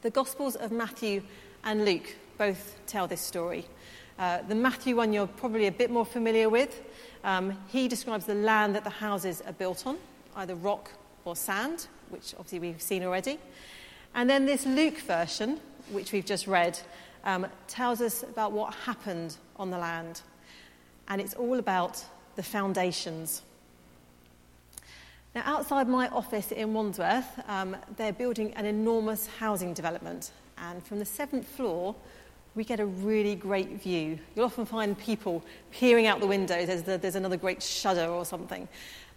The Gospels of Matthew and Luke both tell this story. Uh, the Matthew one you're probably a bit more familiar with. Um, he describes the land that the houses are built on, either rock or sand, which obviously we've seen already. And then this Luke version, which we've just read, um, tells us about what happened on the land. And it's all about the foundations. Now, outside my office in Wandsworth, um, they're building an enormous housing development. And from the seventh floor, we get a really great view. You'll often find people peering out the windows as the, there's another great shudder or something.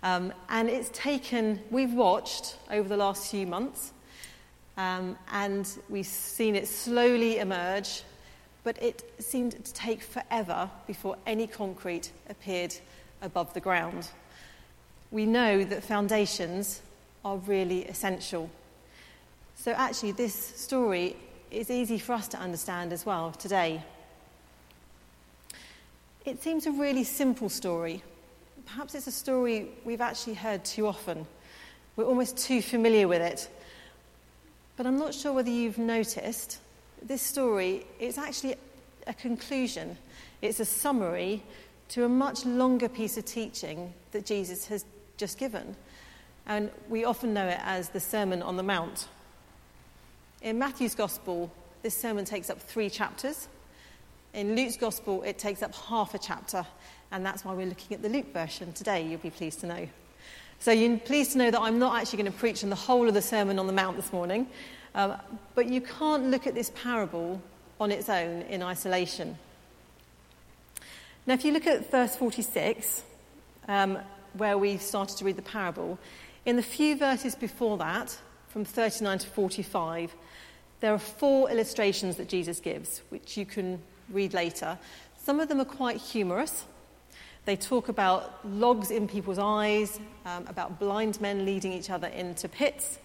Um, and it's taken, we've watched over the last few months, um, and we've seen it slowly emerge, but it seemed to take forever before any concrete appeared above the ground. We know that foundations are really essential. So, actually, this story is easy for us to understand as well today. It seems a really simple story. Perhaps it's a story we've actually heard too often. We're almost too familiar with it. But I'm not sure whether you've noticed this story is actually a conclusion. It's a summary to a much longer piece of teaching that Jesus has just given. And we often know it as the Sermon on the Mount. In Matthew's Gospel, this sermon takes up three chapters. In Luke's Gospel, it takes up half a chapter, and that's why we're looking at the Luke version today, you'll be pleased to know. So you're pleased to know that I'm not actually going to preach on the whole of the Sermon on the Mount this morning, um, but you can't look at this parable on its own in isolation. Now, if you look at verse 46, um, where we started to read the parable, in the few verses before that, from 39 to 45, there are four illustrations that Jesus gives, which you can read later. Some of them are quite humorous. They talk about logs in people's eyes, um, about blind men leading each other into pits.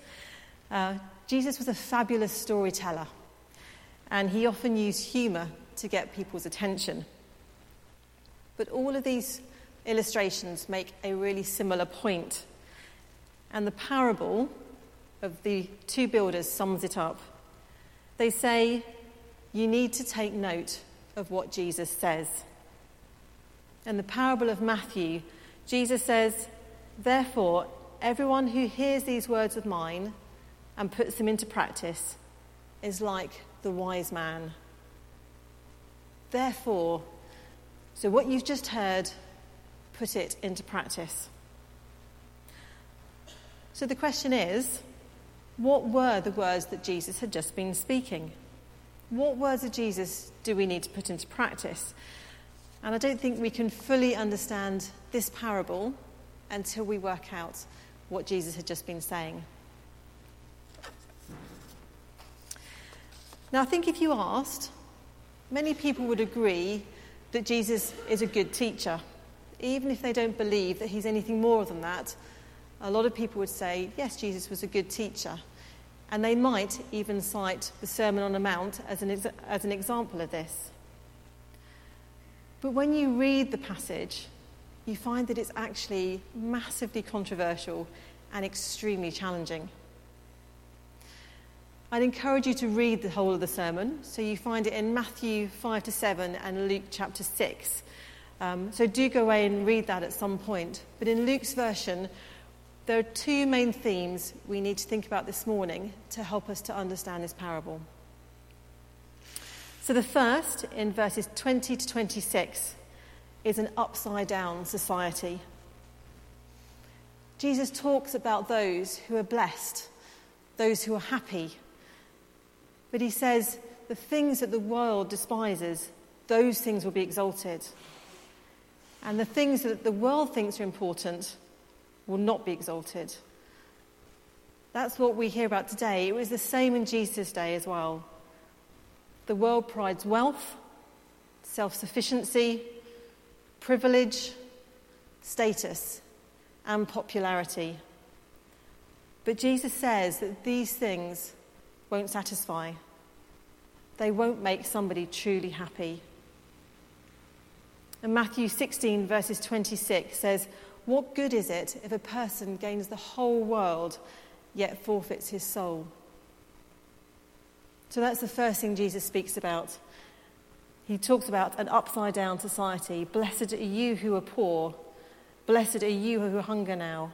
Uh, Jesus was a fabulous storyteller, and he often used humour to get people's attention. But all of these illustrations make a really similar point. and the parable of the two builders sums it up. They say, You need to take note of what Jesus says. In the parable of Matthew, Jesus says, Therefore, everyone who hears these words of mine and puts them into practice is like the wise man. Therefore, so what you've just heard, put it into practice. So the question is what were the words that Jesus had just been speaking? What words of Jesus do we need to put into practice? And I don't think we can fully understand this parable until we work out what Jesus had just been saying. Now, I think if you asked, many people would agree that Jesus is a good teacher. Even if they don't believe that he's anything more than that, a lot of people would say, yes, Jesus was a good teacher. And they might even cite the Sermon on the Mount as an, ex- as an example of this. But when you read the passage, you find that it's actually massively controversial and extremely challenging. I'd encourage you to read the whole of the sermon. So you find it in Matthew 5 to 7 and Luke chapter 6. Um, so do go away and read that at some point. But in Luke's version, there are two main themes we need to think about this morning to help us to understand this parable. So, the first, in verses 20 to 26, is an upside down society. Jesus talks about those who are blessed, those who are happy. But he says the things that the world despises, those things will be exalted. And the things that the world thinks are important, will not be exalted. That's what we hear about today. It was the same in Jesus' day as well. The world prides wealth, self sufficiency, privilege, status, and popularity. But Jesus says that these things won't satisfy, they won't make somebody truly happy. And Matthew 16, verses 26 says, what good is it if a person gains the whole world yet forfeits his soul? So that's the first thing Jesus speaks about. He talks about an upside down society. Blessed are you who are poor. Blessed are you who hunger now.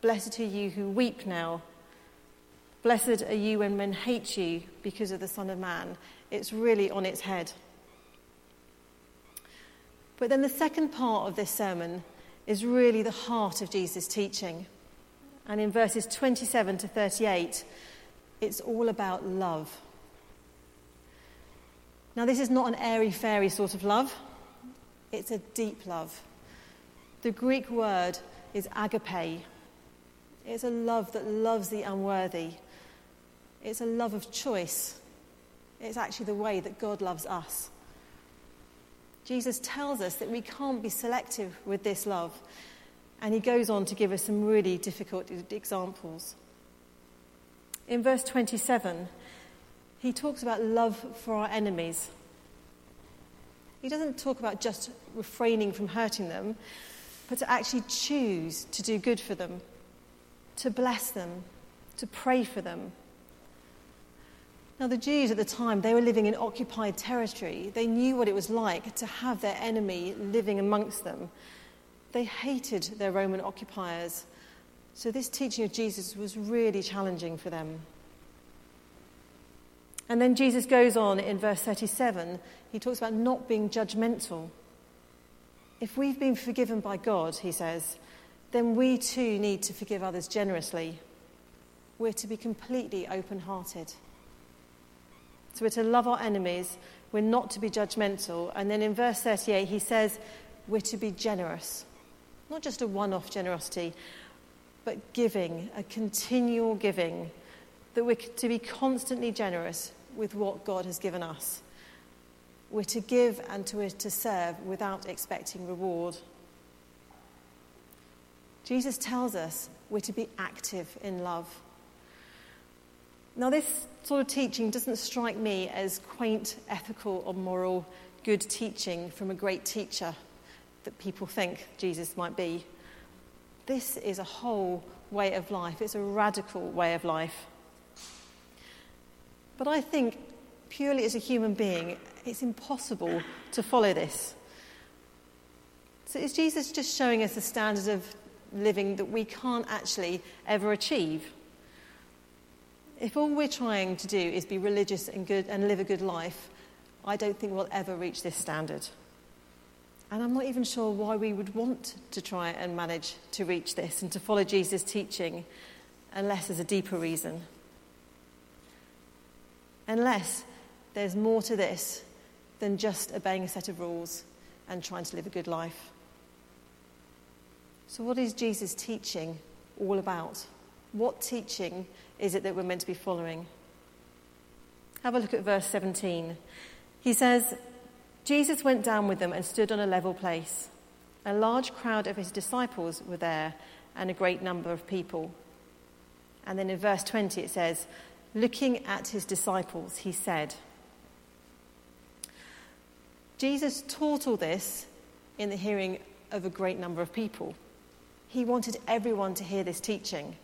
Blessed are you who weep now. Blessed are you when men hate you because of the Son of Man. It's really on its head. But then the second part of this sermon is really the heart of Jesus' teaching. And in verses 27 to 38, it's all about love. Now, this is not an airy fairy sort of love, it's a deep love. The Greek word is agape. It's a love that loves the unworthy. It's a love of choice. It's actually the way that God loves us. Jesus tells us that we can't be selective with this love. And he goes on to give us some really difficult examples. In verse 27, he talks about love for our enemies. He doesn't talk about just refraining from hurting them, but to actually choose to do good for them, to bless them, to pray for them. Now, the Jews at the time, they were living in occupied territory. They knew what it was like to have their enemy living amongst them. They hated their Roman occupiers. So, this teaching of Jesus was really challenging for them. And then Jesus goes on in verse 37, he talks about not being judgmental. If we've been forgiven by God, he says, then we too need to forgive others generously. We're to be completely open hearted. So we're to love our enemies, we're not to be judgmental. And then in verse 38, he says, we're to be generous. Not just a one off generosity, but giving, a continual giving that we're to be constantly generous with what God has given us. We're to give and to, to serve without expecting reward. Jesus tells us we're to be active in love. Now, this sort of teaching doesn't strike me as quaint, ethical, or moral good teaching from a great teacher that people think Jesus might be. This is a whole way of life, it's a radical way of life. But I think, purely as a human being, it's impossible to follow this. So is Jesus just showing us a standard of living that we can't actually ever achieve? If all we're trying to do is be religious and good and live a good life, I don't think we'll ever reach this standard. And I'm not even sure why we would want to try and manage to reach this and to follow Jesus' teaching unless there's a deeper reason unless there's more to this than just obeying a set of rules and trying to live a good life. So, what is Jesus' teaching all about? What teaching is it that we're meant to be following? Have a look at verse 17. He says, Jesus went down with them and stood on a level place. A large crowd of his disciples were there and a great number of people. And then in verse 20 it says, looking at his disciples, he said, Jesus taught all this in the hearing of a great number of people. He wanted everyone to hear this teaching,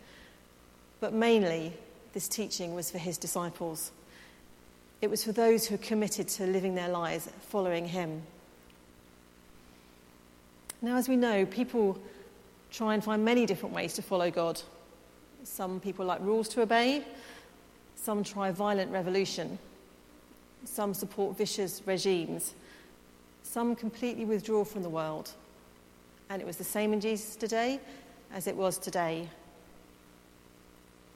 but mainly this teaching was for his disciples. It was for those who committed to living their lives following him. Now, as we know, people try and find many different ways to follow God. Some people like rules to obey, some try violent revolution. Some support vicious regimes. Some completely withdraw from the world. And it was the same in Jesus today as it was today.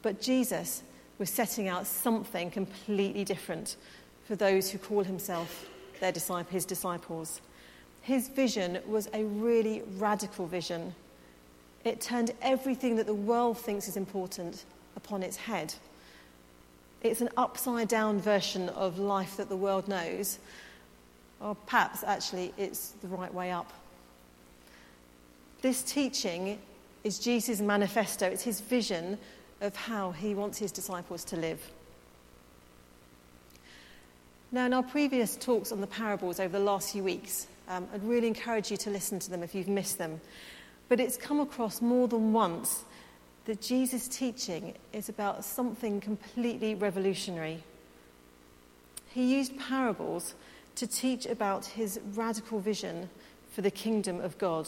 But Jesus was setting out something completely different for those who call himself their disciple, his disciples. His vision was a really radical vision. It turned everything that the world thinks is important upon its head. It's an upside down version of life that the world knows, or perhaps actually it's the right way up. This teaching is Jesus' manifesto, it's his vision of how he wants his disciples to live. Now, in our previous talks on the parables over the last few weeks, um, I'd really encourage you to listen to them if you've missed them. But it's come across more than once that Jesus' teaching is about something completely revolutionary. he used parables to teach about his radical vision for the kingdom of God.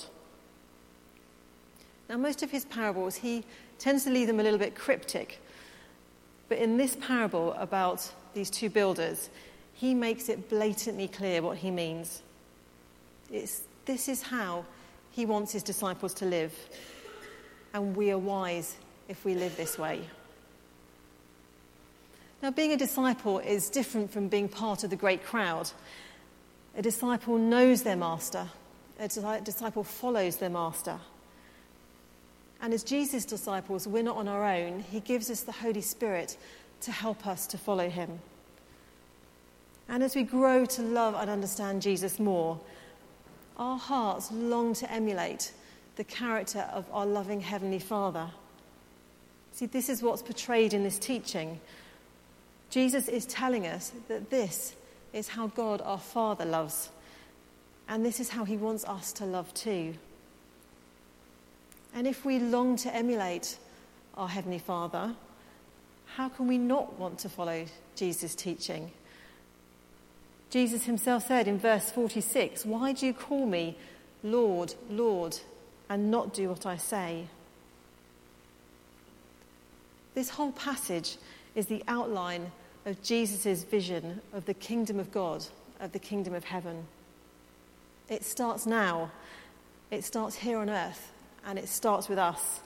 Now, most of his parables, he tends to leave them a little bit cryptic. But in this parable about these two builders, he makes it blatantly clear what he means. It's, this is how he wants his disciples to live. And we are wise if we live this way. Now, being a disciple is different from being part of the great crowd. A disciple knows their master, a disciple follows their master. And as Jesus' disciples, we're not on our own. He gives us the Holy Spirit to help us to follow him. And as we grow to love and understand Jesus more, our hearts long to emulate the character of our loving Heavenly Father. See, this is what's portrayed in this teaching. Jesus is telling us that this is how God our Father loves, and this is how He wants us to love too. And if we long to emulate our Heavenly Father, how can we not want to follow Jesus' teaching? Jesus himself said in verse 46 Why do you call me Lord, Lord, and not do what I say? This whole passage is the outline of Jesus' vision of the kingdom of God, of the kingdom of heaven. It starts now, it starts here on earth, and it starts with us.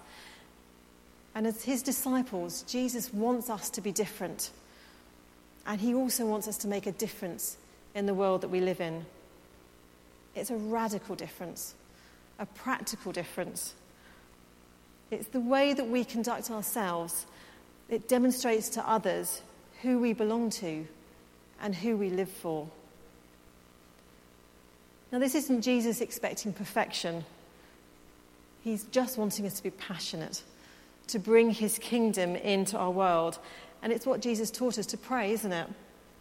And as his disciples, Jesus wants us to be different. And he also wants us to make a difference in the world that we live in. It's a radical difference, a practical difference. It's the way that we conduct ourselves. It demonstrates to others who we belong to and who we live for. Now, this isn't Jesus expecting perfection. He's just wanting us to be passionate, to bring his kingdom into our world. And it's what Jesus taught us to pray, isn't it?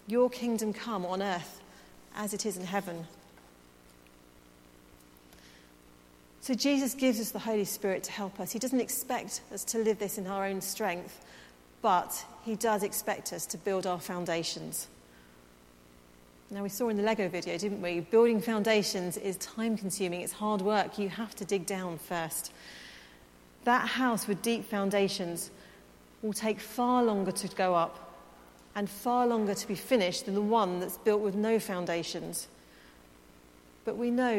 Your kingdom come on earth as it is in heaven. So Jesus gives us the Holy Spirit to help us. He doesn't expect us to live this in our own strength, but he does expect us to build our foundations. Now, we saw in the Lego video, didn't we? Building foundations is time consuming, it's hard work. You have to dig down first. That house with deep foundations will take far longer to go up and far longer to be finished than the one that's built with no foundations. But we know that